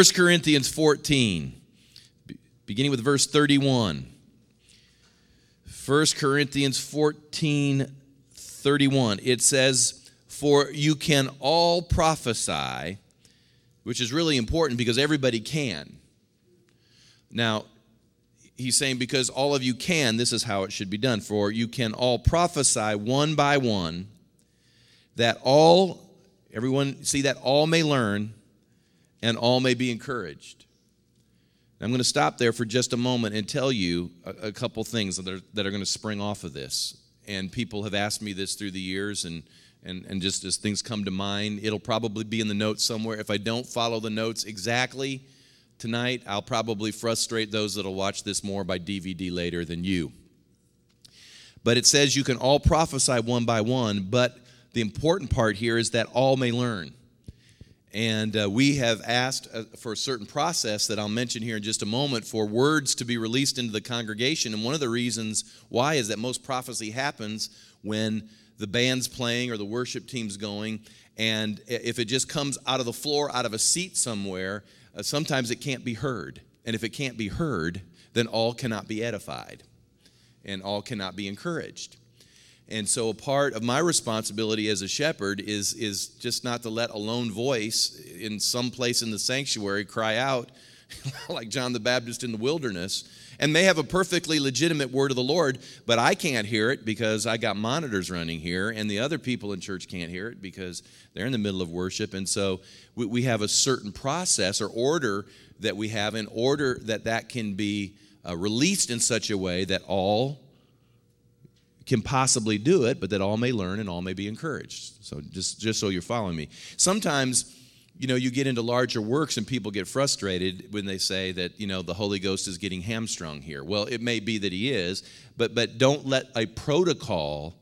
1 Corinthians 14, beginning with verse 31. 1 Corinthians 14, 31. It says, For you can all prophesy, which is really important because everybody can. Now, he's saying, Because all of you can, this is how it should be done. For you can all prophesy one by one, that all, everyone, see, that all may learn and all may be encouraged. I'm going to stop there for just a moment and tell you a, a couple things that are, that are going to spring off of this. And people have asked me this through the years, and, and, and just as things come to mind, it'll probably be in the notes somewhere. If I don't follow the notes exactly tonight, I'll probably frustrate those that'll watch this more by DVD later than you. But it says you can all prophesy one by one, but the important part here is that all may learn. And uh, we have asked uh, for a certain process that I'll mention here in just a moment for words to be released into the congregation. And one of the reasons why is that most prophecy happens when the band's playing or the worship team's going. And if it just comes out of the floor, out of a seat somewhere, uh, sometimes it can't be heard. And if it can't be heard, then all cannot be edified and all cannot be encouraged. And so a part of my responsibility as a shepherd is, is just not to let a lone voice in some place in the sanctuary cry out like John the Baptist in the wilderness. And may have a perfectly legitimate word of the Lord, but I can't hear it because I got monitors running here, and the other people in church can't hear it because they're in the middle of worship. And so we, we have a certain process or order that we have in order that that can be uh, released in such a way that all can possibly do it, but that all may learn and all may be encouraged. So just, just so you're following me. Sometimes, you know, you get into larger works and people get frustrated when they say that, you know, the Holy Ghost is getting hamstrung here. Well, it may be that he is, but but don't let a protocol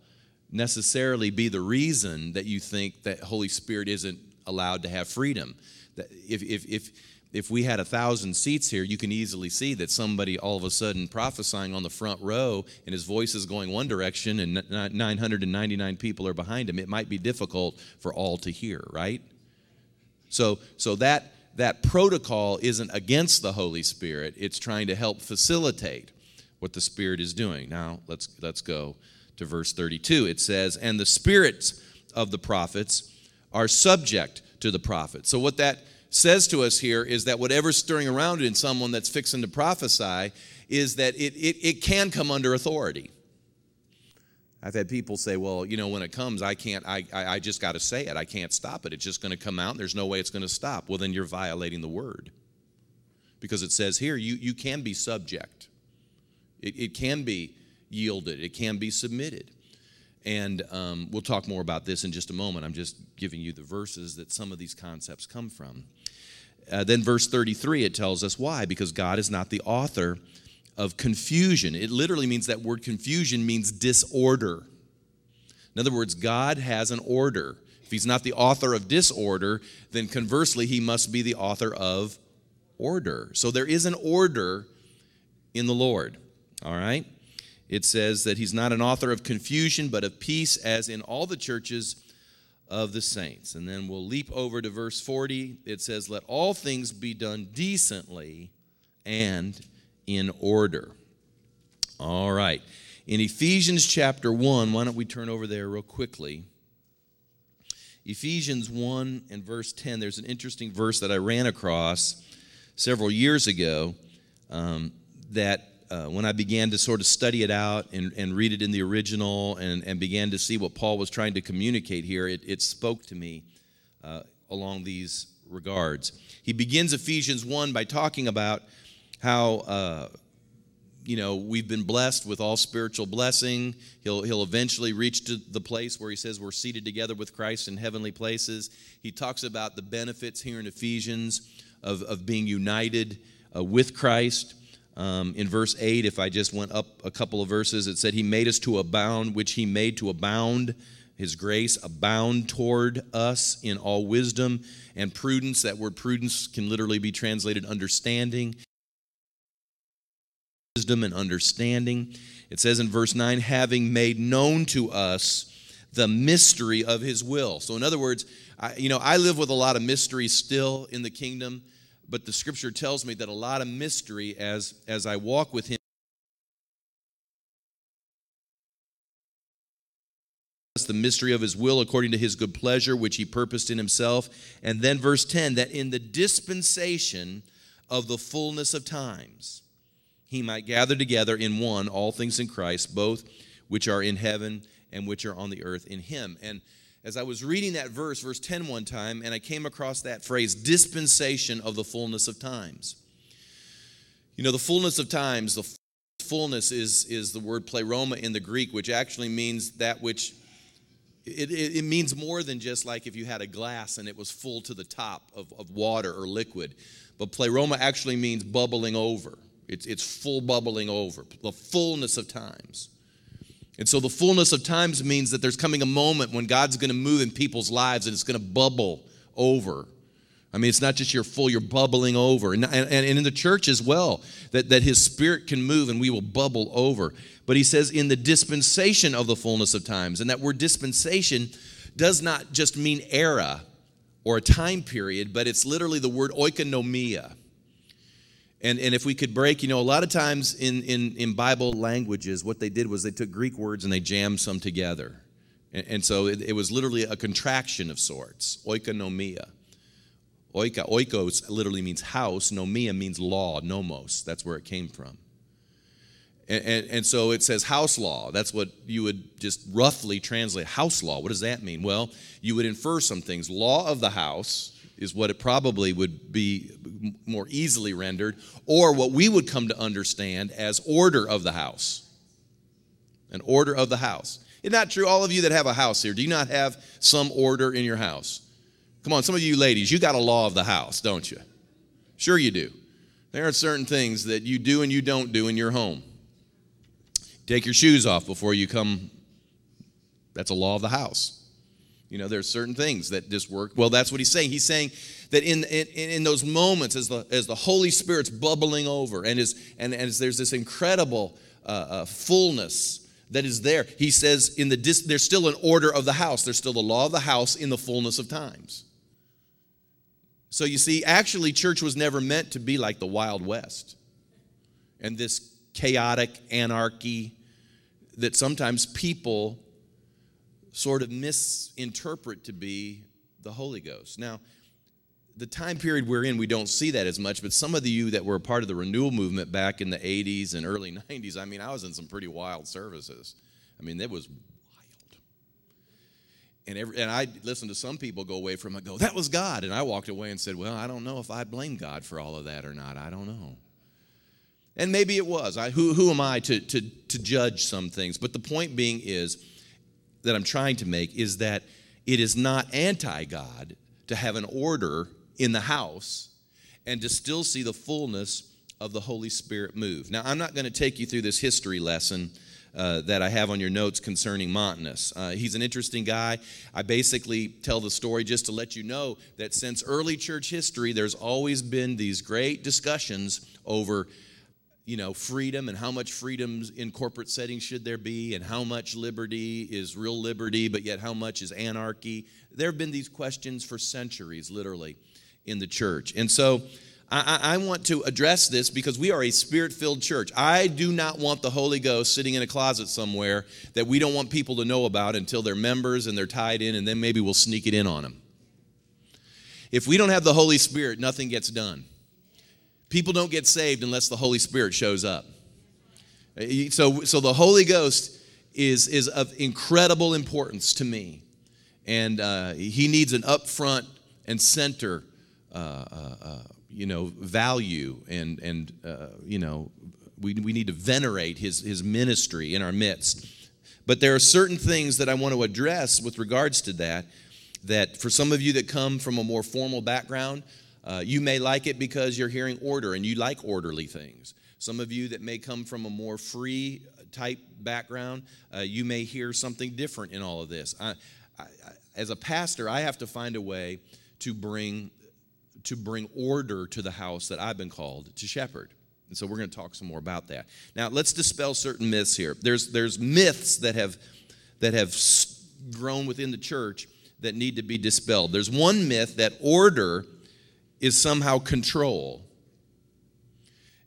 necessarily be the reason that you think that Holy Spirit isn't allowed to have freedom. That if if if if we had a thousand seats here, you can easily see that somebody all of a sudden prophesying on the front row and his voice is going one direction and 999 people are behind him. It might be difficult for all to hear, right? So, so that, that protocol isn't against the Holy Spirit, it's trying to help facilitate what the Spirit is doing. Now, let's, let's go to verse 32. It says, And the spirits of the prophets are subject to the prophets. So, what that says to us here is that whatever's stirring around in someone that's fixing to prophesy is that it, it, it can come under authority. I've had people say, well, you know, when it comes, I can't, I, I, I just got to say it. I can't stop it. It's just going to come out, and there's no way it's going to stop. Well, then you're violating the word. Because it says here, you, you can be subject, it, it can be yielded, it can be submitted. And um, we'll talk more about this in just a moment. I'm just giving you the verses that some of these concepts come from. Uh, then, verse 33, it tells us why. Because God is not the author of confusion. It literally means that word confusion means disorder. In other words, God has an order. If He's not the author of disorder, then conversely, He must be the author of order. So there is an order in the Lord. All right? It says that He's not an author of confusion, but of peace, as in all the churches of the saints. And then we'll leap over to verse 40. It says, Let all things be done decently and in order. All right. In Ephesians chapter 1, why don't we turn over there real quickly? Ephesians 1 and verse 10, there's an interesting verse that I ran across several years ago um, that uh, when I began to sort of study it out and, and read it in the original and, and began to see what Paul was trying to communicate here, it, it spoke to me uh, along these regards. He begins Ephesians 1 by talking about how, uh, you know, we've been blessed with all spiritual blessing. He'll, he'll eventually reach to the place where he says we're seated together with Christ in heavenly places. He talks about the benefits here in Ephesians of, of being united uh, with Christ. Um, in verse 8, if I just went up a couple of verses, it said, He made us to abound, which He made to abound, His grace abound toward us in all wisdom and prudence. That word prudence can literally be translated understanding. Wisdom and understanding. It says in verse 9, having made known to us the mystery of His will. So, in other words, I, you know, I live with a lot of mystery still in the kingdom but the scripture tells me that a lot of mystery as, as I walk with him. the mystery of his will according to his good pleasure, which he purposed in himself. And then verse 10 that in the dispensation of the fullness of times, he might gather together in one all things in Christ, both which are in heaven and which are on the earth in him. And as I was reading that verse, verse 10 one time, and I came across that phrase, dispensation of the fullness of times. You know, the fullness of times, the fullness is, is the word pleroma in the Greek, which actually means that which, it, it, it, means more than just like if you had a glass and it was full to the top of, of water or liquid. But pleroma actually means bubbling over. It's, it's full bubbling over, the fullness of times. And so the fullness of times means that there's coming a moment when God's going to move in people's lives and it's going to bubble over. I mean, it's not just you're full, you're bubbling over. And, and, and in the church as well, that, that His Spirit can move and we will bubble over. But He says, in the dispensation of the fullness of times. And that word dispensation does not just mean era or a time period, but it's literally the word oikonomia. And, and if we could break, you know, a lot of times in, in, in Bible languages, what they did was they took Greek words and they jammed some together. And, and so it, it, was literally a contraction of sorts, oikonomia. Oika, oikos literally means house, nomia means law, nomos. That's where it came from. And, and, and, so it says house law. That's what you would just roughly translate. House law, what does that mean? Well, you would infer some things. Law of the house, is what it probably would be more easily rendered, or what we would come to understand as order of the house. An order of the house. Isn't that true? All of you that have a house here, do you not have some order in your house? Come on, some of you ladies, you got a law of the house, don't you? Sure, you do. There are certain things that you do and you don't do in your home. Take your shoes off before you come. That's a law of the house. You know, there's certain things that just work. Well, that's what he's saying. He's saying that in, in, in those moments, as the, as the Holy Spirit's bubbling over and, is, and, and as there's this incredible uh, uh, fullness that is there, he says in the dis, there's still an order of the house. There's still the law of the house in the fullness of times. So you see, actually, church was never meant to be like the Wild West and this chaotic anarchy that sometimes people sort of misinterpret to be the Holy Ghost. Now, the time period we're in, we don't see that as much, but some of you that were a part of the renewal movement back in the 80s and early 90s, I mean, I was in some pretty wild services. I mean, it was wild. And, every, and I listened to some people go away from it, go, that was God. And I walked away and said, well, I don't know if I blame God for all of that or not. I don't know. And maybe it was. I, who, who am I to, to, to judge some things? But the point being is, that I'm trying to make is that it is not anti God to have an order in the house and to still see the fullness of the Holy Spirit move. Now, I'm not going to take you through this history lesson. Uh, that I have on your notes concerning Montanus. Uh, he's an interesting guy. I basically tell the story just to let you know that since early church history, there's always been these great discussions over you know, freedom and how much freedoms in corporate settings should there be, and how much liberty is real liberty, but yet how much is anarchy. There have been these questions for centuries, literally, in the church. And so I, I want to address this because we are a spirit filled church. I do not want the Holy Ghost sitting in a closet somewhere that we don't want people to know about until they're members and they're tied in, and then maybe we'll sneak it in on them. If we don't have the Holy Spirit, nothing gets done. People don't get saved unless the Holy Spirit shows up. So, so the Holy Ghost is, is of incredible importance to me. And uh, he needs an upfront and center, uh, uh, uh, you know, value. And, and uh, you know, we, we need to venerate his, his ministry in our midst. But there are certain things that I want to address with regards to that, that for some of you that come from a more formal background, uh, you may like it because you're hearing order and you like orderly things. Some of you that may come from a more free type background, uh, you may hear something different in all of this. I, I, as a pastor, I have to find a way to bring to bring order to the house that I've been called to shepherd. And so we're going to talk some more about that. Now, let's dispel certain myths here. There's there's myths that have that have grown within the church that need to be dispelled. There's one myth that order is somehow control.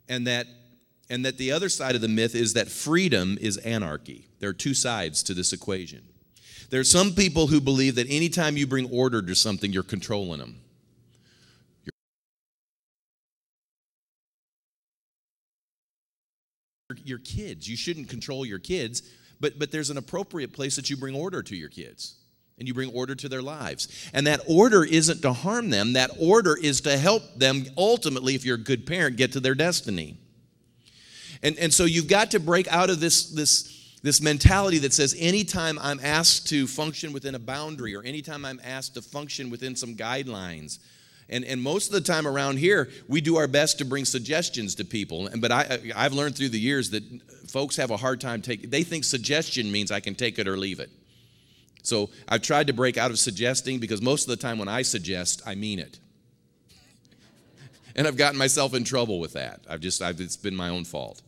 And that and that the other side of the myth is that freedom is anarchy. There are two sides to this equation. There are some people who believe that anytime you bring order to something, you're controlling them. Your kids, you shouldn't control your kids, but, but there's an appropriate place that you bring order to your kids and you bring order to their lives. And that order isn't to harm them, that order is to help them ultimately, if you're a good parent, get to their destiny. And, and so you've got to break out of this, this, this mentality that says anytime I'm asked to function within a boundary or anytime I'm asked to function within some guidelines, and, and most of the time around here, we do our best to bring suggestions to people. But I, I've learned through the years that folks have a hard time taking, they think suggestion means I can take it or leave it. So I've tried to break out of suggesting because most of the time when I suggest, I mean it. and I've gotten myself in trouble with that. I've just, I've, it's been my own fault.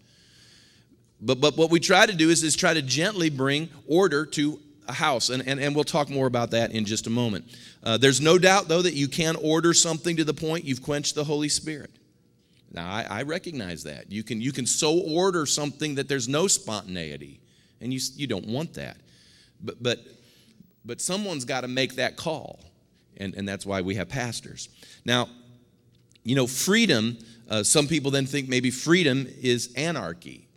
But, but what we try to do is, is try to gently bring order to a house. And, and, and we'll talk more about that in just a moment. Uh, there's no doubt, though, that you can order something to the point you've quenched the Holy Spirit. Now, I, I recognize that. You can, you can so order something that there's no spontaneity, and you, you don't want that. But, but, but someone's got to make that call, and, and that's why we have pastors. Now, you know, freedom, uh, some people then think maybe freedom is anarchy.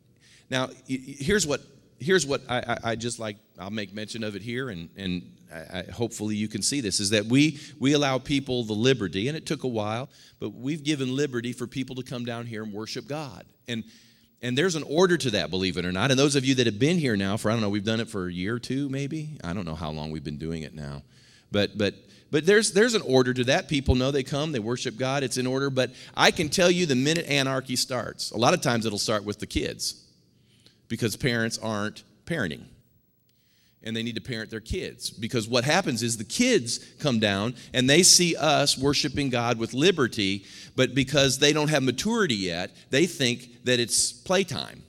Now, here's what here's what I, I, I, just like I'll make mention of it here, and and I, hopefully you can see this is that we we allow people the liberty, and it took a while, but we've given liberty for people to come down here and worship God, and and there's an order to that, believe it or not. And those of you that have been here now for I don't know, we've done it for a year or two, maybe I don't know how long we've been doing it now, but but but there's there's an order to that. People know they come, they worship God, it's in order. But I can tell you the minute anarchy starts, a lot of times it'll start with the kids because parents aren't parenting. And they need to parent their kids because what happens is the kids come down and they see us worshiping God with liberty, but because they don't have maturity yet, they think that it's playtime.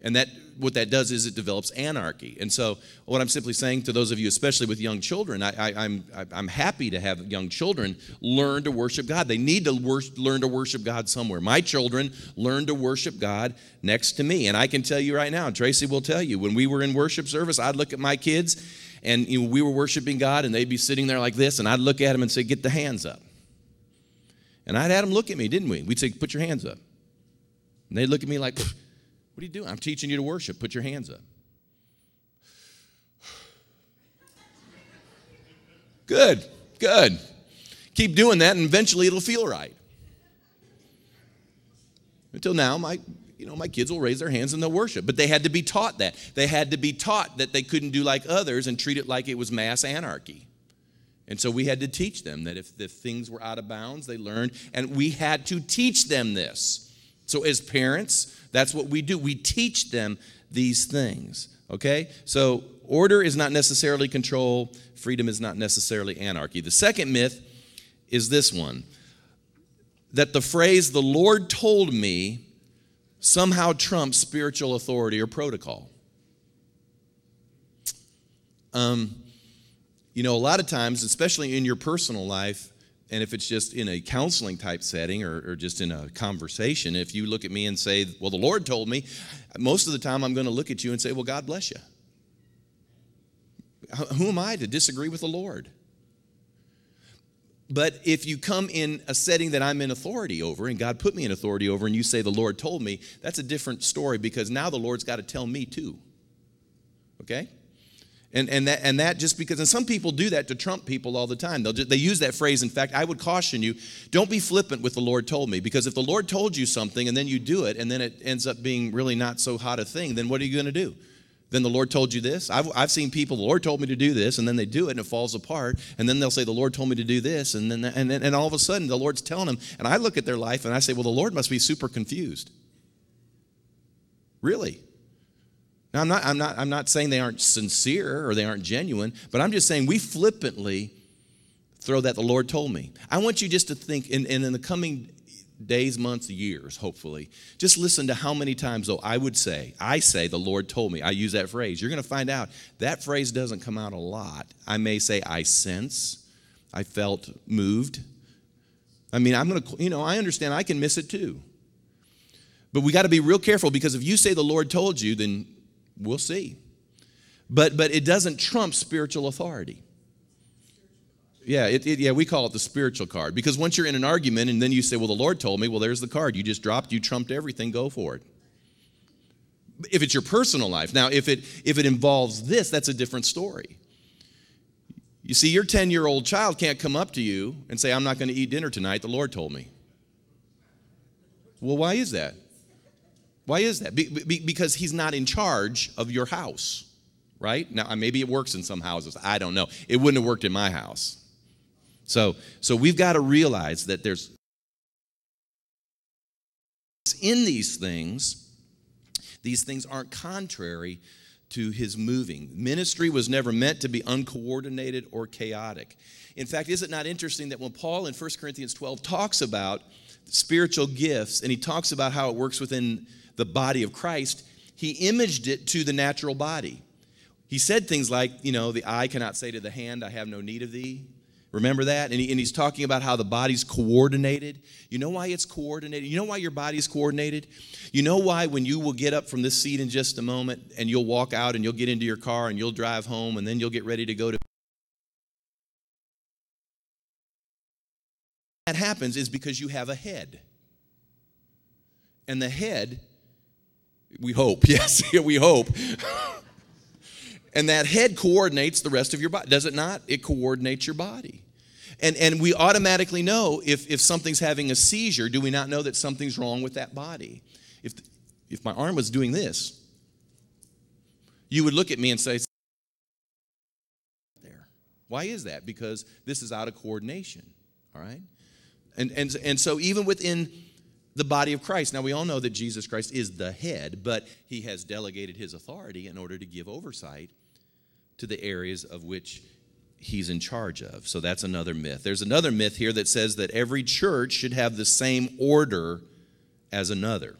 And that what that does is it develops anarchy. And so, what I'm simply saying to those of you, especially with young children, I, am I'm, I'm happy to have young children learn to worship God. They need to wor- learn to worship God somewhere. My children learn to worship God next to me. And I can tell you right now, Tracy will tell you, when we were in worship service, I'd look at my kids and you know, we were worshiping God and they'd be sitting there like this, and I'd look at them and say, Get the hands up. And I'd had them look at me, didn't we? We'd say, Put your hands up. And they'd look at me like, what are you doing? I'm teaching you to worship. Put your hands up. Good, good. Keep doing that, and eventually it'll feel right. Until now, my you know, my kids will raise their hands and they'll worship. But they had to be taught that. They had to be taught that they couldn't do like others and treat it like it was mass anarchy. And so we had to teach them that if, if things were out of bounds, they learned, and we had to teach them this. So as parents, that's what we do. We teach them these things. Okay? So order is not necessarily control, freedom is not necessarily anarchy. The second myth is this one that the phrase, the Lord told me, somehow trumps spiritual authority or protocol. Um, you know, a lot of times, especially in your personal life, and if it's just in a counseling type setting or, or, just in a conversation, if you look at me and say, Well, the Lord told me, most of the time I'm going to look at you and say, Well, God bless you. Who am I to disagree with the Lord? But if you come in a setting that I'm in authority over and God put me in authority over and you say, The Lord told me, that's a different story because now the Lord's got to tell me too. Okay? And, and, that, and that just because, and some people do that to trump people all the time. They'll just, they use that phrase. In fact, I would caution you don't be flippant with the Lord told me, because if the Lord told you something and then you do it and then it ends up being really not so hot a thing, then what are you going to do? Then the Lord told you this. I've, I've seen people, the Lord told me to do this, and then they do it and it falls apart. And then they'll say, The Lord told me to do this. And then, and, and all of a sudden, the Lord's telling them. And I look at their life and I say, Well, the Lord must be super confused. Really? Now, I'm not, I'm, not, I'm not saying they aren't sincere or they aren't genuine, but I'm just saying we flippantly throw that the Lord told me. I want you just to think, and, and in the coming days, months, years, hopefully, just listen to how many times, though, I would say, I say, the Lord told me. I use that phrase. You're going to find out that phrase doesn't come out a lot. I may say, I sense, I felt moved, I mean, I'm going to, you know, I understand I can miss it too. But we got to be real careful because if you say the Lord told you, then we'll see. But but it doesn't trump spiritual authority. Yeah, it, it, yeah, we call it the spiritual card because once you're in an argument and then you say, "Well, the Lord told me," well, there's the card. You just dropped, you trumped everything. Go for it. If it's your personal life, now if it if it involves this, that's a different story. You see, your 10 year old child can't come up to you and say, "I'm not going to eat dinner tonight. The Lord told me." Well, why is that? Why is that? Be, be, because he's not in charge of your house, right? Now, maybe it works in some houses. I don't know. It wouldn't have worked in my house. So, so we've got to realize that there's in these things, these things aren't contrary to his moving. Ministry was never meant to be uncoordinated or chaotic. In fact, is it not interesting that when Paul in 1 Corinthians 12 talks about spiritual gifts and he talks about how it works within the body of Christ, he imaged it to the natural body. He said things like, you know, the eye cannot say to the hand, I have no need of thee. Remember that? And, he, and, he's talking about how the body's coordinated. You know why it's coordinated? You know why your body's coordinated? You know why when you will get up from this seat in just a moment and you'll walk out and you'll get into your car and you'll drive home and then you'll get ready to go to that happens is because you have a head. And the head we hope, yes, we hope. and that head coordinates the rest of your body, does it not? It coordinates your body. And, and we automatically know if, if something's having a seizure, do we not know that something's wrong with that body? If, if my arm was doing this, you would look at me and say, there. Why is that? Because this is out of coordination, all right? And, and, and so even within the body of Christ. Now, we all know that Jesus Christ is the head, but he has delegated his authority in order to give oversight to the areas of which he's in charge of. So that's another myth. There's another myth here that says that every church should have the same order as another.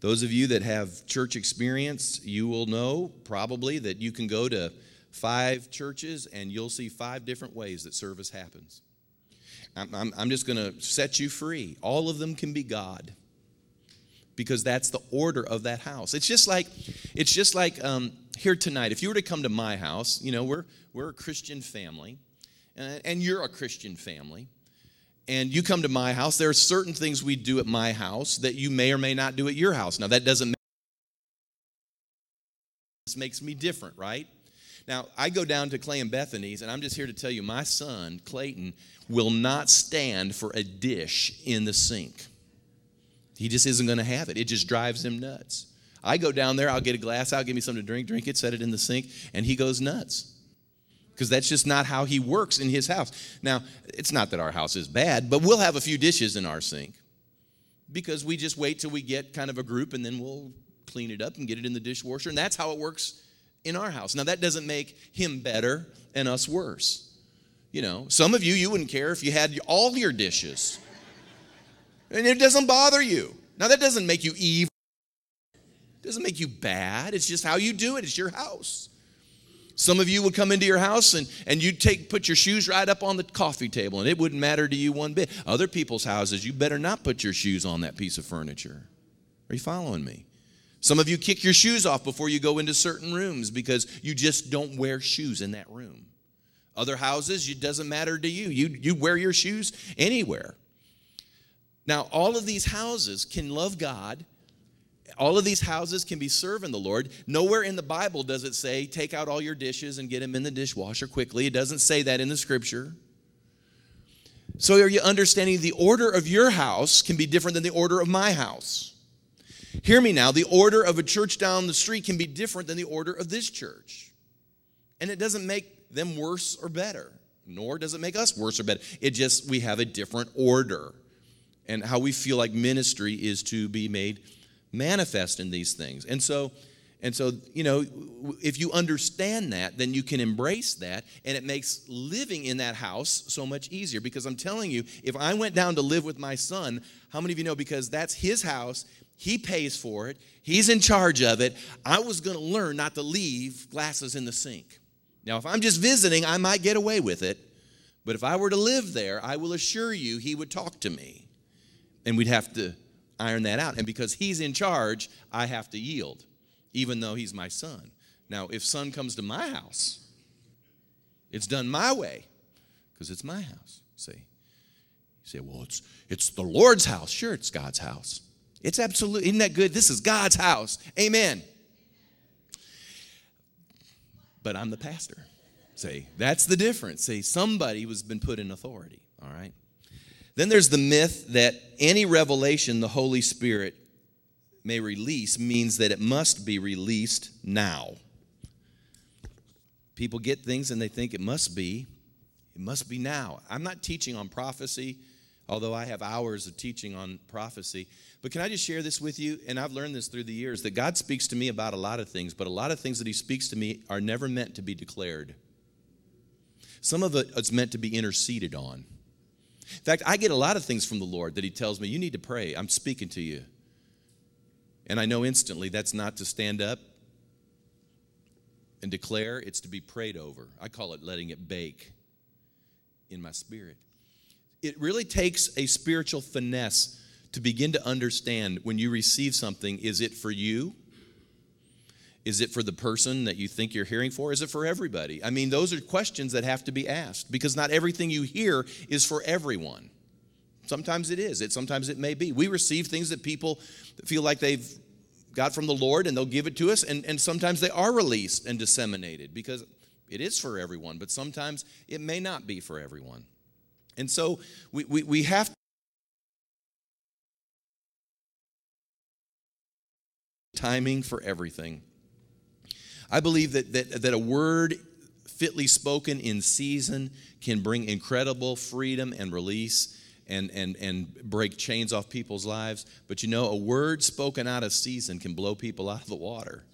Those of you that have church experience, you will know probably that you can go to five churches and you'll see five different ways that service happens. I'm, I'm, I'm just going to set you free. All of them can be God because that's the order of that house. It's just like, it's just like um, here tonight. If you were to come to my house, you know, we're, we're a Christian family, and, and you're a Christian family, and you come to my house, there are certain things we do at my house that you may or may not do at your house. Now, that doesn't make this makes me different, right? Now, I go down to Clay and Bethany's, and I'm just here to tell you my son, Clayton, will not stand for a dish in the sink. He just isn't going to have it. It just drives him nuts. I go down there, I'll get a glass out, give me something to drink, drink it, set it in the sink, and he goes nuts. Because that's just not how he works in his house. Now, it's not that our house is bad, but we'll have a few dishes in our sink because we just wait till we get kind of a group and then we'll clean it up and get it in the dishwasher. And that's how it works in our house. Now, that doesn't make him better and us worse. You know, some of you, you wouldn't care if you had all your dishes. And it doesn't bother you. Now, that doesn't make you evil. It doesn't make you bad. It's just how you do it. It's your house. Some of you would come into your house and, and you'd take put your shoes right up on the coffee table and it wouldn't matter to you one bit. Other people's houses, you better not put your shoes on that piece of furniture. Are you following me? Some of you kick your shoes off before you go into certain rooms because you just don't wear shoes in that room. Other houses, it doesn't matter to you. You, you wear your shoes anywhere. Now, all of these houses can love God. All of these houses can be serving the Lord. Nowhere in the Bible does it say, take out all your dishes and get them in the dishwasher quickly. It doesn't say that in the scripture. So, are you understanding the order of your house can be different than the order of my house? Hear me now the order of a church down the street can be different than the order of this church. And it doesn't make them worse or better, nor does it make us worse or better. It just, we have a different order. And how we feel like ministry is to be made manifest in these things. And so, and so, you know, if you understand that, then you can embrace that, and it makes living in that house so much easier. Because I'm telling you, if I went down to live with my son, how many of you know? Because that's his house, he pays for it, he's in charge of it. I was going to learn not to leave glasses in the sink. Now, if I'm just visiting, I might get away with it. But if I were to live there, I will assure you he would talk to me. And we'd have to iron that out. And because he's in charge, I have to yield, even though he's my son. Now, if son comes to my house, it's done my way because it's my house. See? You say, well, it's, it's the Lord's house. Sure, it's God's house. It's absolutely, isn't that good? This is God's house. Amen. But I'm the pastor. See, that's the difference. See, somebody was been put in authority, all right? Then there's the myth that any revelation the Holy Spirit may release means that it must be released now. People get things and they think it must be. It must be now. I'm not teaching on prophecy, although I have hours of teaching on prophecy. But can I just share this with you? And I've learned this through the years that God speaks to me about a lot of things, but a lot of things that He speaks to me are never meant to be declared. Some of it is meant to be interceded on. In fact, I get a lot of things from the Lord that He tells me, you need to pray. I'm speaking to you. And I know instantly that's not to stand up and declare, it's to be prayed over. I call it letting it bake in my spirit. It really takes a spiritual finesse to begin to understand when you receive something is it for you? Is it for the person that you think you're hearing for? Is it for everybody? I mean, those are questions that have to be asked because not everything you hear is for everyone. Sometimes it is. It sometimes it may be. We receive things that people feel like they've got from the Lord and they'll give it to us, and, and sometimes they are released and disseminated because it is for everyone, but sometimes it may not be for everyone. And so we, we, we have timing for everything. I believe that, that, that a word fitly spoken in season can bring incredible freedom and release and, and, and break chains off people's lives. But you know, a word spoken out of season can blow people out of the water.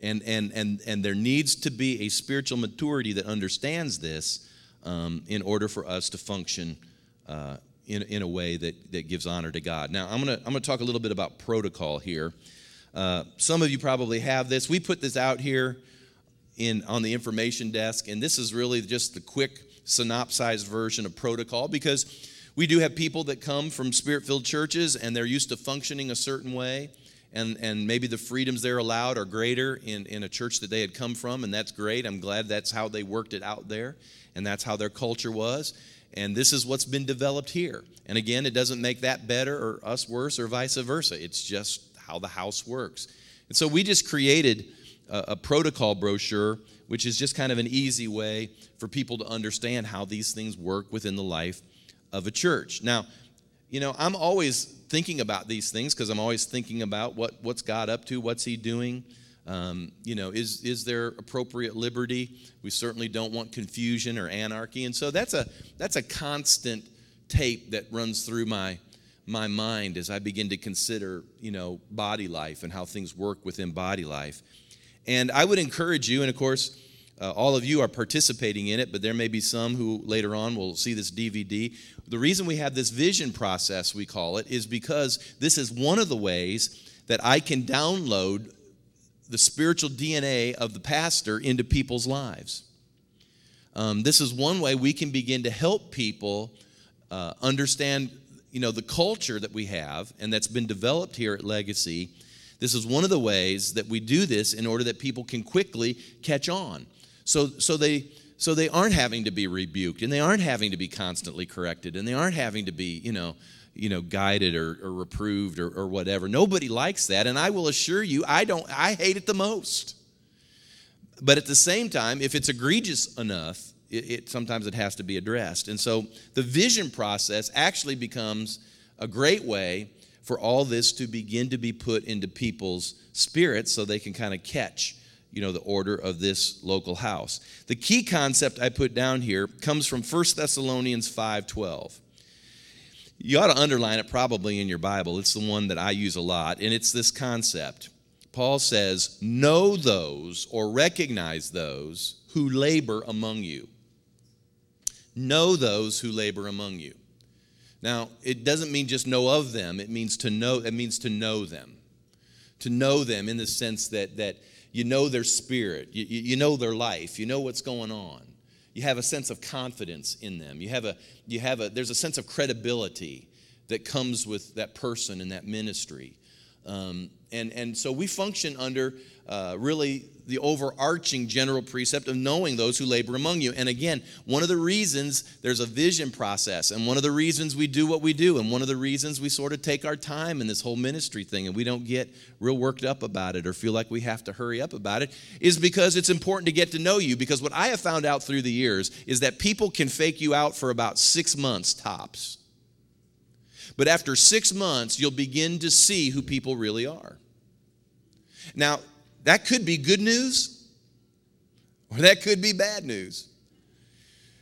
And, and, and, and there needs to be a spiritual maturity that understands this um, in order for us to function uh, in, in a way that, that gives honor to God. Now, I'm going to I'm going to talk a little bit about protocol here. Uh, some of you probably have this. We put this out here in on the information desk, and this is really just the quick synopsized version of protocol because we do have people that come from spirit filled churches and they're used to functioning a certain way. And, and maybe the freedoms they're allowed are greater in, in a church that they had come from, and that's great. I'm glad that's how they worked it out there, and that's how their culture was. And this is what's been developed here. And again, it doesn't make that better or us worse or vice versa. It's just how the house works. And so we just created a, a protocol brochure, which is just kind of an easy way for people to understand how these things work within the life of a church. Now, you know, I'm always thinking about these things because I'm always thinking about what, what's God up to, what's He doing. Um, you know, is, is there appropriate liberty? We certainly don't want confusion or anarchy. And so that's a, that's a constant tape that runs through my my mind as I begin to consider, you know, body life and how things work within body life. And I would encourage you, and of course, uh, all of you are participating in it, but there may be some who later on will see this DVD. The reason we have this vision process, we call it, is because this is one of the ways that I can download the spiritual DNA of the pastor into people's lives. Um, this is one way we can begin to help people uh, understand you know, the culture that we have and that's been developed here at Legacy, this is one of the ways that we do this in order that people can quickly catch on. So, so they so they aren't having to be rebuked and they aren't having to be constantly corrected and they aren't having to be, you know, you know, guided or, or reproved or, or whatever. Nobody likes that. And I will assure you, I don't, I hate it the most. But at the same time, if it's egregious enough, it, it, sometimes it has to be addressed. And so the vision process actually becomes a great way for all this to begin to be put into people's spirits so they can kind of catch you know the order of this local house. The key concept i put down here comes from 1 thessalonians 5.12 you ought to underline it probably in your bible. It's the one that i use a lot and it's this concept. Paul says know those or recognize those who labor among you Know those who labor among you. Now, it doesn't mean just know of them, it means to know, it means to know them. To know them in the sense that, that you know their spirit, you, you know their life, you know what's going on. you have a sense of confidence in them. You have a, you have a, there's a sense of credibility that comes with that person and that ministry. Um, and, and so we function under uh, really the overarching general precept of knowing those who labor among you. And again, one of the reasons there's a vision process, and one of the reasons we do what we do, and one of the reasons we sort of take our time in this whole ministry thing and we don't get real worked up about it or feel like we have to hurry up about it, is because it's important to get to know you. Because what I have found out through the years is that people can fake you out for about six months tops. But after six months, you'll begin to see who people really are. Now, that could be good news or that could be bad news.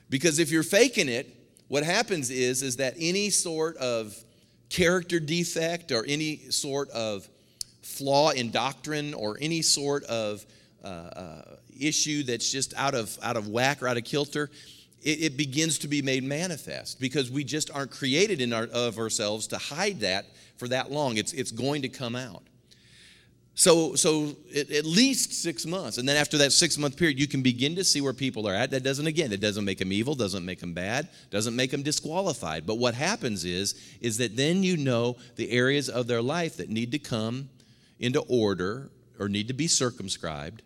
Because if you're faking it, what happens is is that any sort of character defect or any sort of flaw in doctrine or any sort of uh, uh, issue that's just out of out of whack or out of kilter, it, it, begins to be made manifest because we just aren't created in our, of ourselves to hide that for that long. It's it's going to come out. So, so at least six months. And then after that six month period, you can begin to see where people are at. That doesn't, again, it doesn't make them evil, doesn't make them bad, doesn't make them disqualified. But what happens is, is that then you know the areas of their life that need to come into order or need to be circumscribed,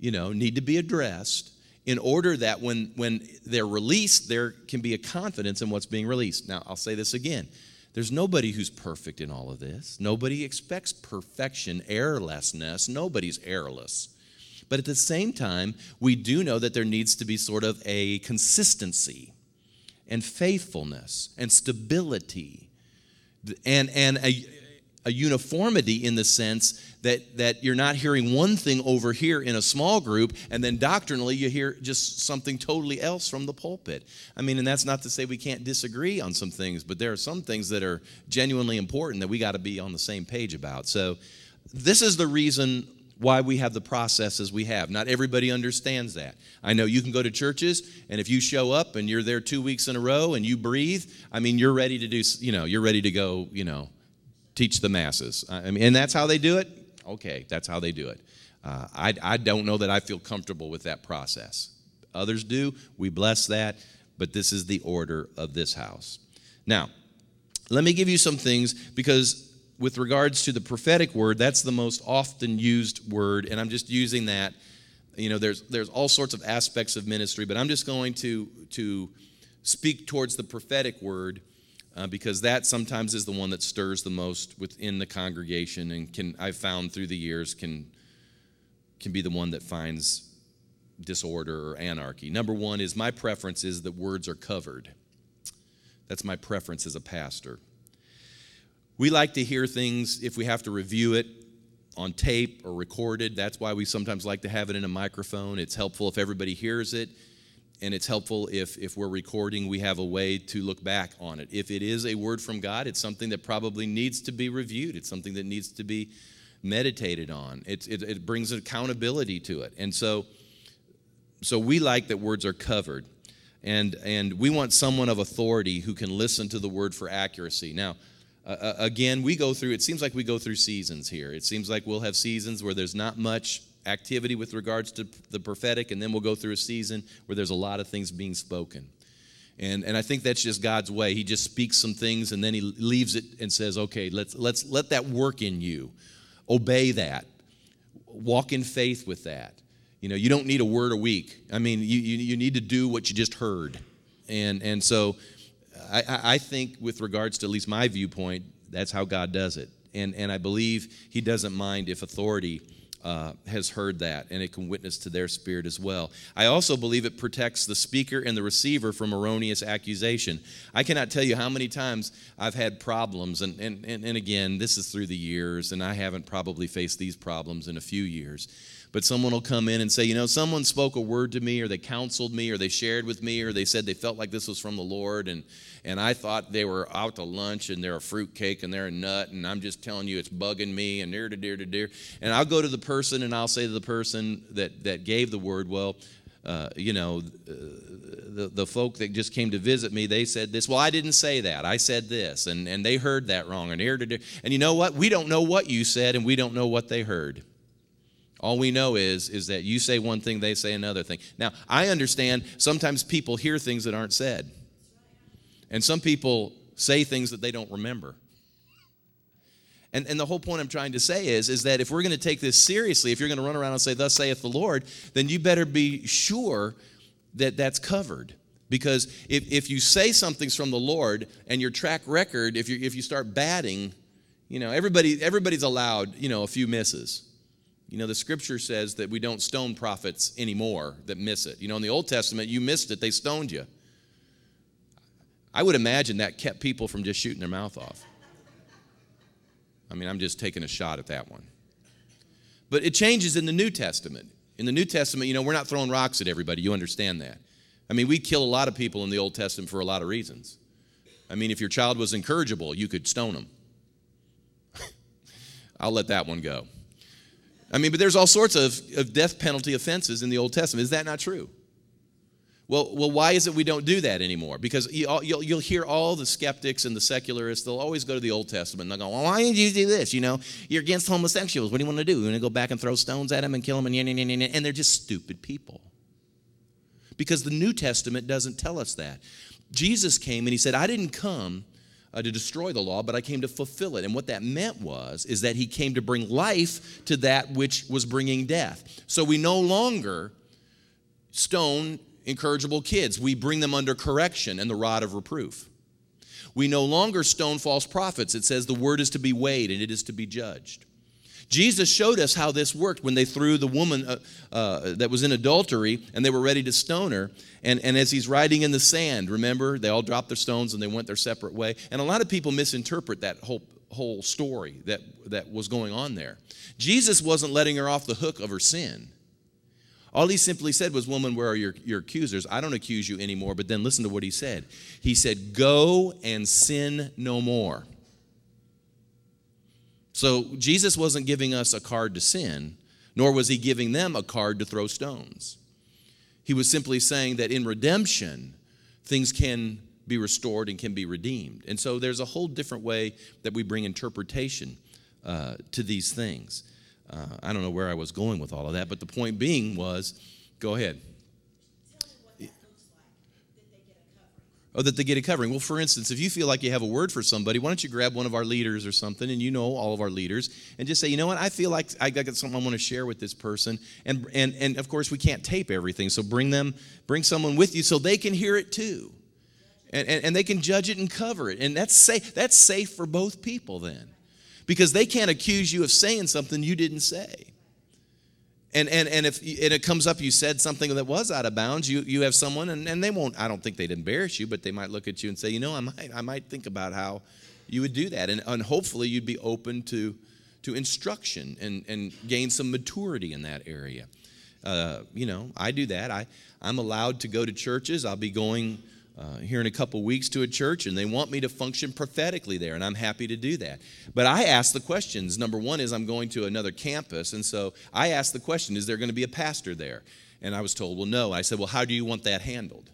you know, need to be addressed in order that when, when they're released, there can be a confidence in what's being released. Now, I'll say this again there's nobody who's perfect in all of this. Nobody expects perfection, errorlessness. Nobody's errorless. But at the same time, we do know that there needs to be sort of a consistency and faithfulness and stability and, and a, a uniformity in the sense that, that you're not hearing one thing over here in a small group and then doctrinally you hear just something totally else from the pulpit. I mean, and that's not to say we can't disagree on some things, but there are some things that are genuinely important that we got to be on the same page about. So, this is the reason why we have the processes we have. Not everybody understands that. I know you can go to churches, and if you show up and you're there two weeks in a row and you breathe, I mean, you're ready to do, you know, you're ready to go, you know, teach the masses. I mean, and that's how they do it. Okay, that's how they do it. Uh, I, I don't know that I feel comfortable with that process. Others do. We bless that, but this is the order of this house. Now, let me give you some things because with regards to the prophetic word, that's the most often used word, and I'm just using that. You know, there's there's all sorts of aspects of ministry, but I'm just going to to speak towards the prophetic word uh, because that sometimes is the one that stirs the most within the congregation and can I've found through the years can can be the one that finds disorder or anarchy. Number one is my preference is that words are covered. That's my preference as a pastor. We like to hear things if we have to review it on tape or recorded. That's why we sometimes like to have it in a microphone. It's helpful if everybody hears it and it's helpful if, if we're recording, we have a way to look back on it. If it is a word from God, it's something that probably needs to be reviewed, it's something that needs to be meditated on. It, it, it brings accountability to it. And so, so we like that words are covered. And, and we want someone of authority who can listen to the word for accuracy. Now, uh, again, we go through, it seems like we go through seasons here. It seems like we'll have seasons where there's not much activity with regards to the prophetic, and then we'll go through a season where there's a lot of things being spoken. And, and I think that's just God's way. He just speaks some things and then he leaves it and says, okay, let's, let's let that work in you. Obey that. Walk in faith with that. You know, you don't need a word a week. I mean, you, you, you need to do what you just heard. And, and so I, I think, with regards to at least my viewpoint, that's how God does it. And, and I believe He doesn't mind if authority uh, has heard that, and it can witness to their spirit as well. I also believe it protects the speaker and the receiver from erroneous accusation. I cannot tell you how many times I've had problems, and, and, and, and again, this is through the years, and I haven't probably faced these problems in a few years but someone will come in and say, you know, someone spoke a word to me, or they counseled me, or they shared with me, or they said they felt like this was from the Lord, and and I thought they were out to lunch and they're a fruitcake and they're a nut, and I'm just telling you it's bugging me, and dear to dear to dear. And I'll go to the person and I'll say to the person that that gave the word, well. Uh, you know, uh, the, the folk that just came to visit me, they said this. Well, I didn't say that. I said this. And, and they heard that wrong. And, ear to and you know what? We don't know what you said, and we don't know what they heard. All we know is is that you say one thing, they say another thing. Now, I understand sometimes people hear things that aren't said. And some people say things that they don't remember. And, and the whole point I'm trying to say is, is that if we're going to take this seriously, if you're going to run around and say, Thus saith the Lord, then you better be sure that that's covered. Because if, if you say something's from the Lord and your track record, if you, if you start batting, you know, everybody, everybody's allowed, you know, a few misses. You know, the scripture says that we don't stone prophets anymore that miss it. You know, in the Old Testament, you missed it, they stoned you. I would imagine that kept people from just shooting their mouth off. I mean, I'm just taking a shot at that one. But it changes in the New Testament. In the New Testament, you know, we're not throwing rocks at everybody. You understand that. I mean, we kill a lot of people in the Old Testament for a lot of reasons. I mean, if your child was incorrigible, you could stone them. I'll let that one go. I mean, but there's all sorts of, of death penalty offenses in the Old Testament. Is that not true? Well, well, why is it we don't do that anymore? Because you'll, you'll hear all the skeptics and the secularists, they'll always go to the Old Testament and they'll go, well, why did you do this? You know, you're against homosexuals. What do you want to do? You want to go back and throw stones at them and kill them? And, and they're just stupid people because the New Testament doesn't tell us that. Jesus came and he said, I didn't come uh, to destroy the law, but I came to fulfill it. And what that meant was is that he came to bring life to that which was bringing death. So we no longer stone incorrigible kids. We bring them under correction and the rod of reproof. We no longer stone false prophets. It says the word is to be weighed and it is to be judged. Jesus showed us how this worked when they threw the woman uh, uh, that was in adultery and they were ready to stone her. And, and as he's riding in the sand, remember, they all dropped their stones and they went their separate way. And a lot of people misinterpret that whole, whole story that, that was going on there. Jesus wasn't letting her off the hook of her sin. All he simply said was, Woman, where are your, your accusers? I don't accuse you anymore. But then listen to what he said. He said, Go and sin no more. So Jesus wasn't giving us a card to sin, nor was he giving them a card to throw stones. He was simply saying that in redemption, things can be restored and can be redeemed. And so there's a whole different way that we bring interpretation uh, to these things. Uh, I don't know where I was going with all of that, but the point being was go ahead. Oh, that they get a covering. Well, for instance, if you feel like you have a word for somebody, why don't you grab one of our leaders or something, and you know all of our leaders, and just say, you know what, I feel like I got something I want to share with this person, and and and of course we can't tape everything, so bring them, bring someone with you so they can hear it too, and and, and they can judge it and cover it, and that's safe. That's safe for both people then, because they can't accuse you of saying something you didn't say. And, and, and if and it comes up, you said something that was out of bounds, you, you have someone, and, and they won't, I don't think they'd embarrass you, but they might look at you and say, you know, I might, I might think about how you would do that. And, and hopefully you'd be open to, to instruction and, and gain some maturity in that area. Uh, you know, I do that. I, I'm allowed to go to churches. I'll be going uh, here in a couple weeks to a church and they want me to function prophetically there, and I'm happy to do that. But I ask the questions. Number one is I'm going to another campus, and so I asked the question is there going to be a pastor there? And I was told, well, no. I said, well, how do you want that handled?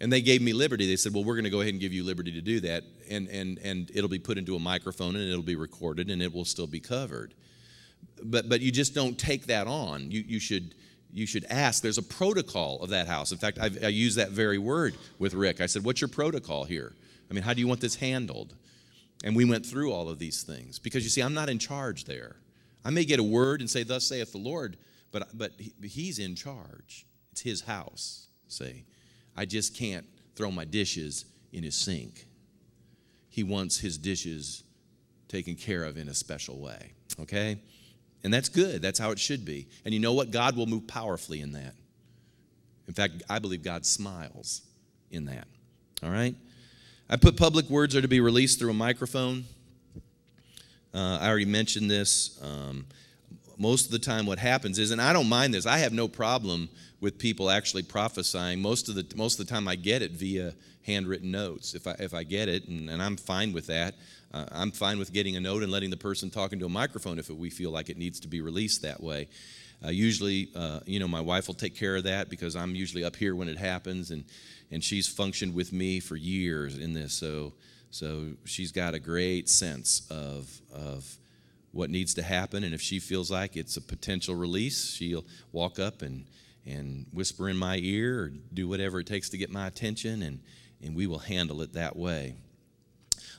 And they gave me liberty. They said, well, we're going to go ahead and give you liberty to do that, and, and, and it'll be put into a microphone and it'll be recorded and it will still be covered. But, but you just don't take that on. You, you should you should ask. There's a protocol of that house. In fact, I've, i use that very word with Rick. I said, What's your protocol here? I mean, how do you want this handled? And we went through all of these things because you see, I'm not in charge there. I may get a word and say, Thus saith the Lord, but, but he, he's in charge. It's his house, say. I just can't throw my dishes in his sink. He wants his dishes taken care of in a special way, okay? And that's good. That's how it should be. And you know what? God will move powerfully in that. In fact, I believe God smiles in that. All right? I put public words are to be released through a microphone. Uh, I already mentioned this. Um, most of the time, what happens is, and I don't mind this, I have no problem with people actually prophesying. Most of the, most of the time, I get it via handwritten notes if I, if I get it, and, and I'm fine with that. Uh, I'm fine with getting a note and letting the person talk into a microphone if we feel like it needs to be released that way. Uh, usually, uh, you know, my wife will take care of that because I'm usually up here when it happens, and and she's functioned with me for years in this, so so she's got a great sense of of what needs to happen. And if she feels like it's a potential release, she'll walk up and, and whisper in my ear or do whatever it takes to get my attention, and, and we will handle it that way.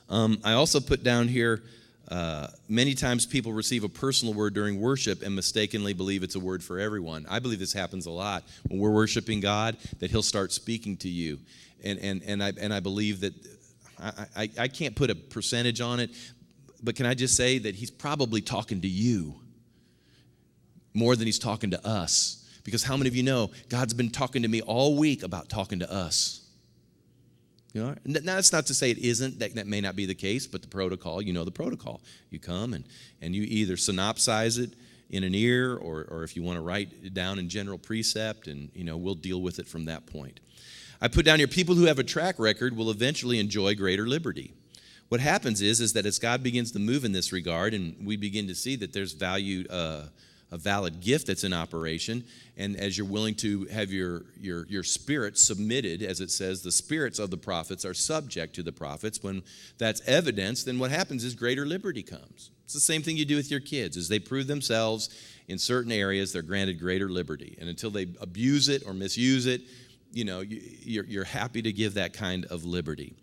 Um, I also put down here uh, many times people receive a personal word during worship and mistakenly believe it's a word for everyone. I believe this happens a lot when we're worshiping God, that He'll start speaking to you. And, and, and, I, and I believe that I, I, I can't put a percentage on it, but can I just say that He's probably talking to you more than He's talking to us? Because how many of you know God's been talking to me all week about talking to us? You know, now that's not to say it isn't, that, that may not be the case, but the protocol, you know the protocol. You come and, and you either synopsize it in an ear or, or if you want to write it down in general precept, and you know, we'll deal with it from that point. I put down here people who have a track record will eventually enjoy greater liberty. What happens is, is that as God begins to move in this regard, and we begin to see that there's value, uh, a valid gift that's in operation, and as you're willing to have your, your, your spirit submitted, as it says, the spirits of the prophets are subject to the prophets, when that's evidence, then what happens is greater liberty comes. It's the same thing you do with your kids. As they prove themselves in certain areas, they're granted greater liberty. And until they abuse it or misuse it, you know, you're, you're happy to give that kind of liberty.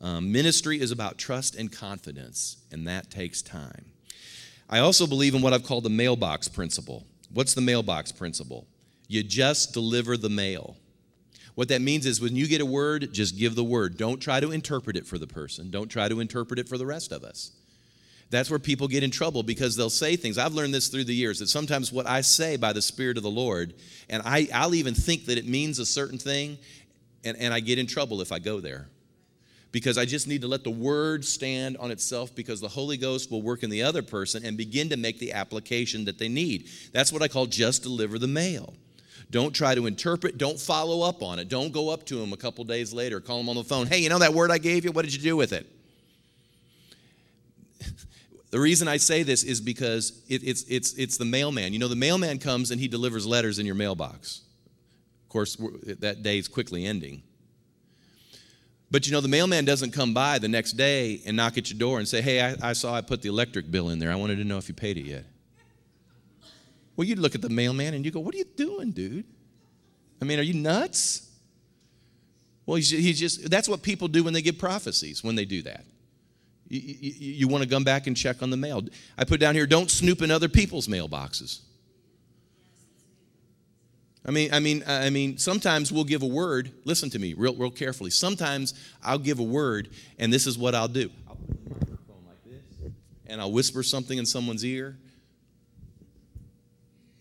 Um, ministry is about trust and confidence, and that takes time. I also believe in what I've called the mailbox principle. What's the mailbox principle? You just deliver the mail. What that means is when you get a word, just give the word. Don't try to interpret it for the person, don't try to interpret it for the rest of us. That's where people get in trouble because they'll say things. I've learned this through the years that sometimes what I say by the Spirit of the Lord, and I, I'll even think that it means a certain thing, and, and I get in trouble if I go there because I just need to let the word stand on itself because the Holy Ghost will work in the other person and begin to make the application that they need. That's what I call just deliver the mail. Don't try to interpret, don't follow up on it. Don't go up to them a couple days later, call them on the phone. Hey, you know that word I gave you? What did you do with it? the reason I say this is because it, it's, it's, it's the mailman. You know, the mailman comes and he delivers letters in your mailbox. Of course, that day is quickly ending. But you know, the mailman doesn't come by the next day and knock at your door and say, Hey, I, I, saw I put the electric bill in there. I wanted to know if you paid it yet. Well, you'd look at the mailman and you go, What are you doing, dude? I mean, are you nuts? Well, he's, he's just, that's what people do when they give prophecies, when they do that. You, you, you want to come back and check on the mail. I put down here, don't snoop in other people's mailboxes. I mean, I mean, I mean, sometimes we'll give a word. Listen to me real, real carefully. Sometimes I'll give a word, and this is what I'll do. I'll put the microphone like this, and I'll whisper something in someone's ear.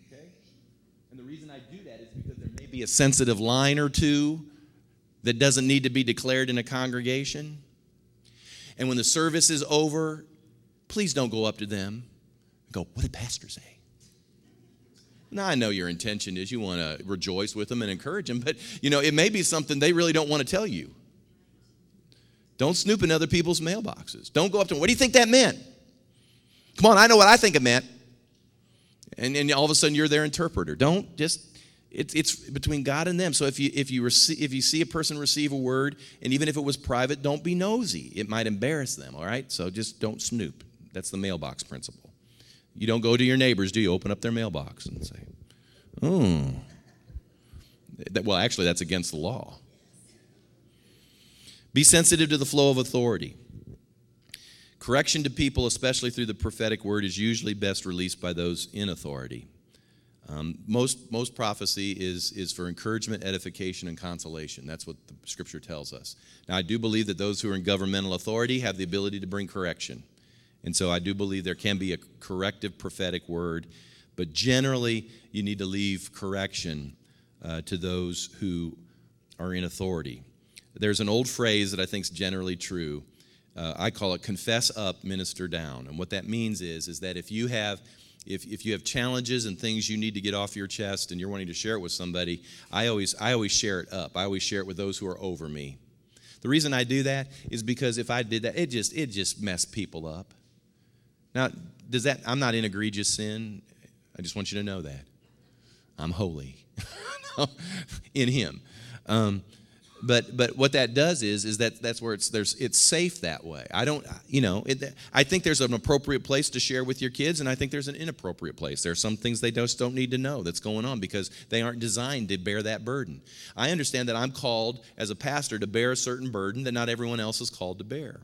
Okay? And the reason I do that is because there may be a sensitive line or two that doesn't need to be declared in a congregation. And when the service is over, please don't go up to them and go, What did Pastor say? Now, I know your intention is you want to rejoice with them and encourage them, but you know, it may be something they really don't want to tell you. Don't snoop in other people's mailboxes. Don't go up to them. What do you think that meant? Come on, I know what I think it meant. And, and all of a sudden you're their interpreter. Don't just it's, it's between God and them. So if you if you receive if you see a person receive a word, and even if it was private, don't be nosy. It might embarrass them. All right. So just don't snoop. That's the mailbox principle. You don't go to your neighbors, do you? Open up their mailbox and say, oh. Well, actually, that's against the law. Be sensitive to the flow of authority. Correction to people, especially through the prophetic word, is usually best released by those in authority. Um, most, most prophecy is, is for encouragement, edification, and consolation. That's what the scripture tells us. Now, I do believe that those who are in governmental authority have the ability to bring correction. And so I do believe there can be a corrective prophetic word, but generally you need to leave correction uh, to those who are in authority. There's an old phrase that I think is generally true. Uh, I call it confess up, minister down. And what that means is, is that if you have if, if you have challenges and things you need to get off your chest and you're wanting to share it with somebody, I always, I always share it up. I always share it with those who are over me. The reason I do that is because if I did that, it just it just messed people up. Now, does that, I'm not in egregious sin. I just want you to know that. I'm holy in Him. Um, but but what that does is is that that's where it's there's it's safe that way i don't you know it, i think there's an appropriate place to share with your kids and i think there's an inappropriate place there's some things they just don't need to know that's going on because they aren't designed to bear that burden i understand that i'm called as a pastor to bear a certain burden that not everyone else is called to bear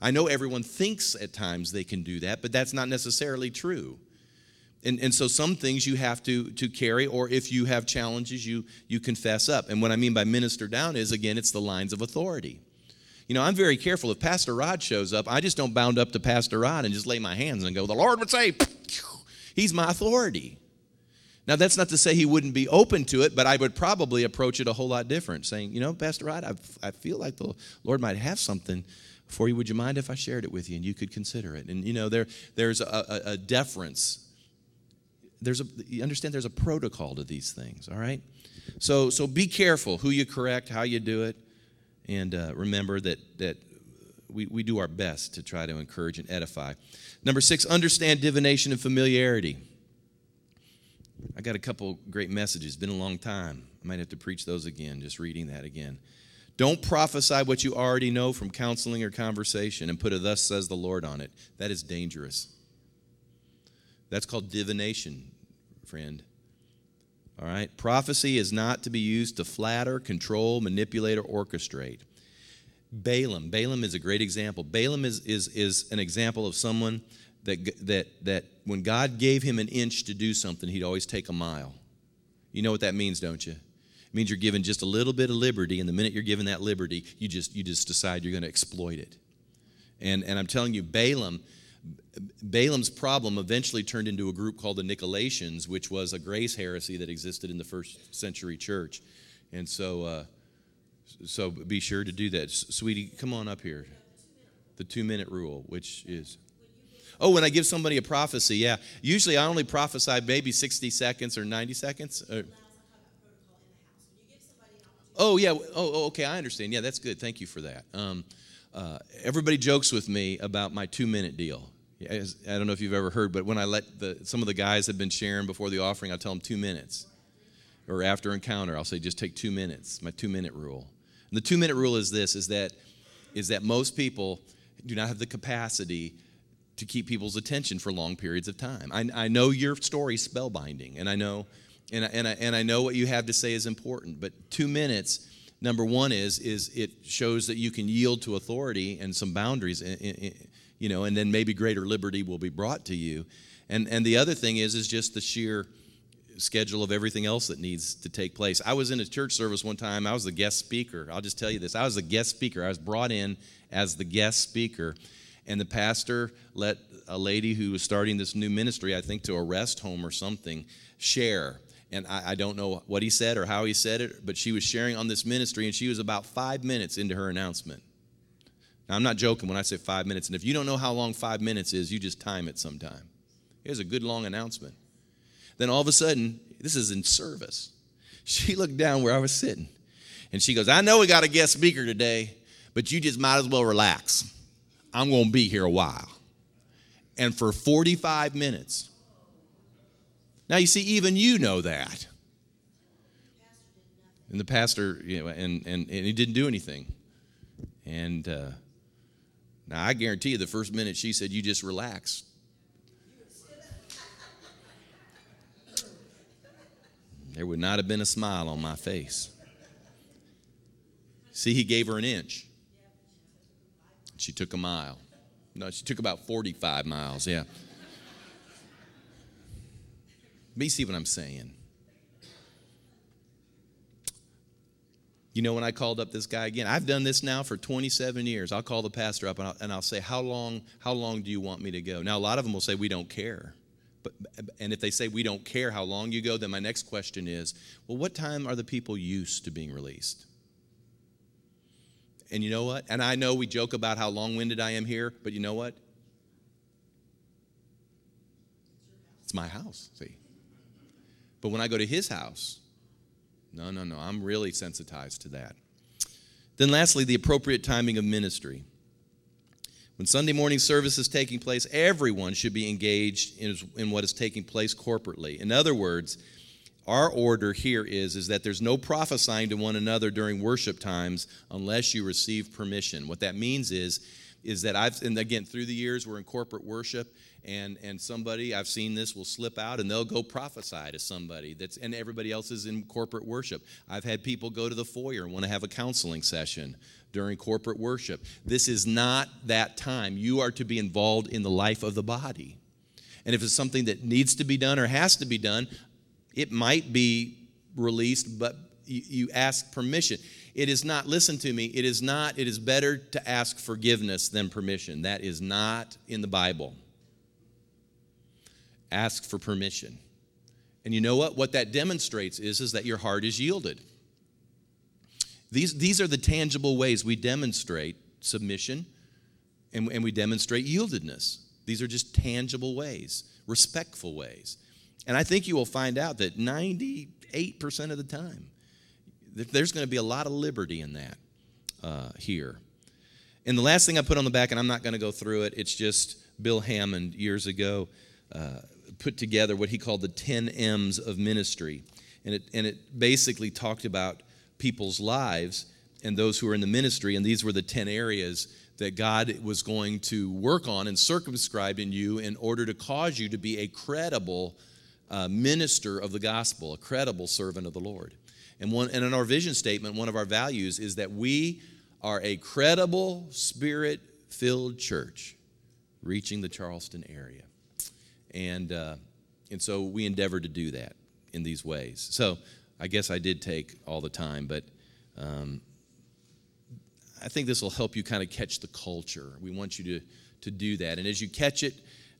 i know everyone thinks at times they can do that but that's not necessarily true and, and so some things you have to, to carry, or if you have challenges, you, you confess up. And what I mean by minister down is, again, it's the lines of authority. You know, I'm very careful. If Pastor Rod shows up, I just don't bound up to Pastor Rod and just lay my hands and go, the Lord would say, he's my authority. Now, that's not to say he wouldn't be open to it, but I would probably approach it a whole lot different, saying, you know, Pastor Rod, I, I feel like the Lord might have something for you. Would you mind if I shared it with you and you could consider it? And, you know, there, there's a, a, a deference. There's a you understand there's a protocol to these things all right? So so be careful who you correct how you do it and uh, remember that that we, we do our best to try to encourage and edify. Number six understand divination and familiarity. I got a couple great messages. Been a long time. I might have to preach those again just reading that again don't prophesy what you already know from counseling or conversation and put a thus says the lord on it that is dangerous that's called divination, friend. All right? Prophecy is not to be used to flatter, control, manipulate, or orchestrate. Balaam. Balaam is a great example. Balaam is, is, is an example of someone that, that, that when God gave him an inch to do something, he'd always take a mile. You know what that means, don't you? It means you're given just a little bit of liberty, and the minute you're given that liberty, you just, you just decide you're going to exploit it. And, and I'm telling you, Balaam Balaam's problem eventually turned into a group called the Nicolaitans, which was a grace heresy that existed in the first century church. And so, uh, so be sure to do that. Sweetie, come on up here. The two minute rule, which is. Oh, when I give somebody a prophecy, yeah. Usually I only prophesy maybe 60 seconds or 90 seconds. Or, oh, yeah. Oh, oh, okay. I understand. Yeah, that's good. Thank you for that. Um, uh, everybody jokes with me about my two minute deal. I don't know if you've ever heard, but when I let the, some of the guys have been sharing before the offering, I tell them two minutes. Or after encounter, I'll say just take two minutes, my two minute rule. And the two minute rule is this is that, is that most people do not have the capacity to keep people's attention for long periods of time. I, I know your story's spellbinding, and I know and I, and, I, and I know what you have to say is important, but two minutes number one is is it shows that you can yield to authority and some boundaries eh, eh, eh, you know and then maybe greater liberty will be brought to you. And and the other thing is is just the sheer schedule of everything else that needs to take place. I was in a church service one time. I was the guest speaker. I'll just tell you this. I was the guest speaker. I was brought in as the guest speaker. And the pastor let a lady who was starting this new ministry i think to a rest home or something share and I, I, don't know what he said or how he said it, but she was sharing on this ministry, and she was about five minutes into her announcement. Now, I'm not joking when I say five minutes, and if you don't know how long five minutes is, you just time it sometime. Here's a good long announcement. Then all of a sudden, this is in service. She looked down where I was sitting, and she goes, I know we got a guest speaker today, but you just might as well relax. I'm going to be here a while. And for 45 minutes, now, you see, even you know that. And the pastor, you know, and, and, and he didn't do anything. And uh, now I guarantee you, the first minute she said, You just relax. There would not have been a smile on my face. See, he gave her an inch. She took a mile. No, she took about 45 miles, yeah. Let me see what I'm saying. You know, when I called up this guy again, I've done this now for 27 years. I'll call the pastor up and I'll, and I'll say, how long, how long do you want me to go? Now, a lot of them will say, we don't care. But, and if they say we don't care how long you go, then my next question is, well, what time are the people used to being released? And you know what? And I know we joke about how long winded I am here, but you know what? It's my house, see? But when I go to his house, no, no, no, I'm really sensitized to that. Then, lastly, the appropriate timing of ministry. When Sunday morning service is taking place, everyone should be engaged in, in what is taking place corporately. In other words, our order here is, is that there's no prophesying to one another during worship times unless you receive permission. What that means is, is that I've, and again, through the years, we're in corporate worship, and, and somebody, I've seen this, will slip out and they'll go prophesy to somebody that's, and everybody else is in corporate worship. I've had people go to the foyer and want to have a counseling session during corporate worship. This is not that time. You are to be involved in the life of the body. And if it's something that needs to be done or has to be done, it might be released, but you, you ask permission. It is not, listen to me, it is not, it is better to ask forgiveness than permission. That is not in the Bible. Ask for permission. And you know what? What that demonstrates is, is that your heart is yielded. These, these are the tangible ways we demonstrate submission and, and we demonstrate yieldedness. These are just tangible ways, respectful ways. And I think you will find out that 98% of the time, there's going to be a lot of liberty in that uh, here. And the last thing I put on the back, and I'm not going to go through it, it's just Bill Hamon years ago uh, put together what he called the 10 M's of ministry. And it, and it basically talked about people's lives and those who are in the ministry, and these were the 10 areas that God was going to work on and circumscribe in you in order to cause you to be a credible uh, minister of the gospel, a credible servant of the Lord. And, one, and in our vision statement, one of our values is that we are a credible, spirit filled church reaching the Charleston area. And, uh, and so we endeavor to do that in these ways. So I guess I did take all the time, but um, I think this will help you kind of catch the culture. We want you to, to do that. And as you catch it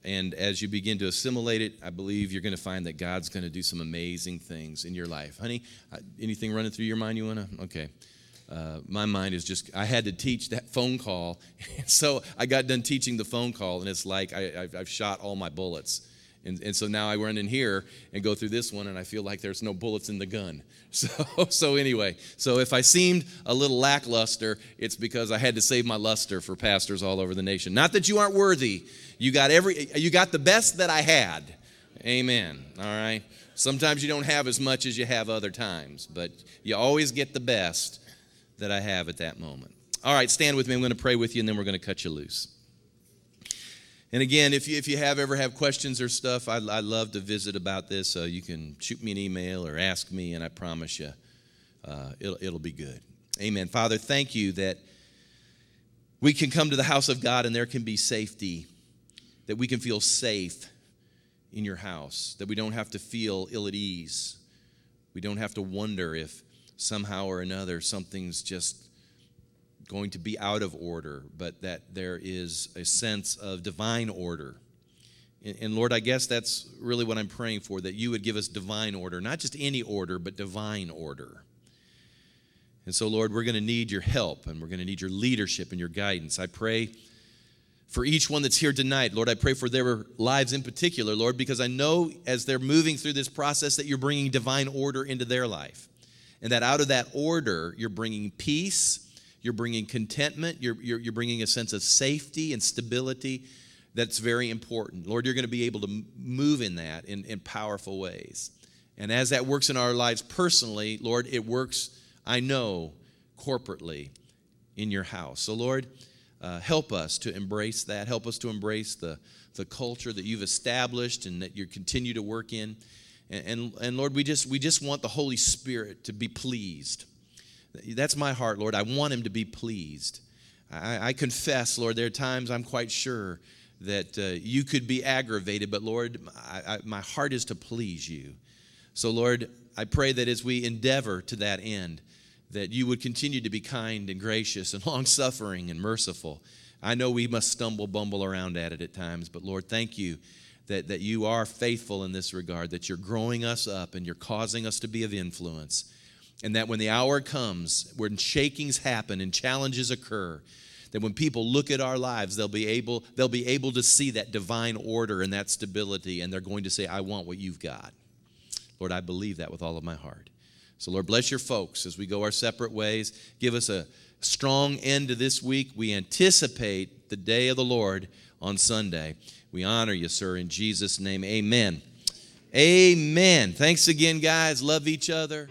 and as you begin to assimilate it, I believe you're going to find that God's going to do some amazing things in your life. Honey, uh, anything running through your mind you want to? Okay. Uh, my mind is just, I had to teach that phone call. so I got done teaching the phone call, and it's like I, have shot all my bullets. And, and so now I run in here and go through this one, and I feel like there's no bullets in the gun. So, so anyway, so if I seemed a little lackluster, it's because I had to save my luster for pastors all over the nation. Not that you aren't worthy. You got every, you got the best that I had. Amen. All right. Sometimes you don't have as much as you have other times, but you always get the best that I have at that moment. All right, stand with me. I'm going to pray with you, and then we're going to cut you loose. And again, if you, if you have ever have questions or stuff, I'd, I'd love to visit about this. Uh, you can shoot me an email or ask me, and I promise you, uh, it'll, it'll be good. Amen. Father, thank you that we can come to the house of God and there can be safety, that we can feel safe in your house, that we don't have to feel ill at ease. We don't have to wonder if somehow or another something's just going to be out of order, but that there is a sense of divine order. And, and, Lord, I guess that's really what I'm praying for that you would give us divine order, not just any order, but divine order. And so, Lord, we're going to need your help and we're going to need your leadership and your guidance. I pray for each one that's here tonight. Lord, I pray for their lives in particular, Lord, because I know as they're moving through this process that you're bringing divine order into their life. And that out of that order, you're bringing peace you're bringing contentment. You're, you're, you're bringing a sense of safety and stability that's very important. Lord, you're going to be able to move in that in, in powerful ways. And as that works in our lives personally, Lord, it works, I know, corporately in your house. So, Lord, uh, help us to embrace that. Help us to embrace the, the culture that you've established and that you continue to work in. And, and, and Lord, we just, we just want the Holy Spirit to be pleased that's my heart, Lord. I want him to be pleased. I, I confess, Lord, there are times I'm quite sure that uh, you could be aggravated, but Lord, I, I, my heart is to please you. So, Lord, I pray that as we endeavor to that end, that you would continue to be kind and gracious and long suffering and merciful. I know we must stumble, bumble around at it at times, but Lord, thank you that, that you are faithful in this regard, that you're growing us up and you're causing us to be of influence. And that when the hour comes, when shakings happen and challenges occur, that when people look at our lives, they'll be able, they'll be able to see that divine order and that stability, and they're going to say, I want what you've got. Lord, I believe that with all of my heart. So, Lord, bless your folks as we go our separate ways. Give us a strong end to this week. We anticipate the day of the Lord on Sunday. We honor you, sir, in Jesus' name. Amen. Amen. Thanks again, guys. Love each other.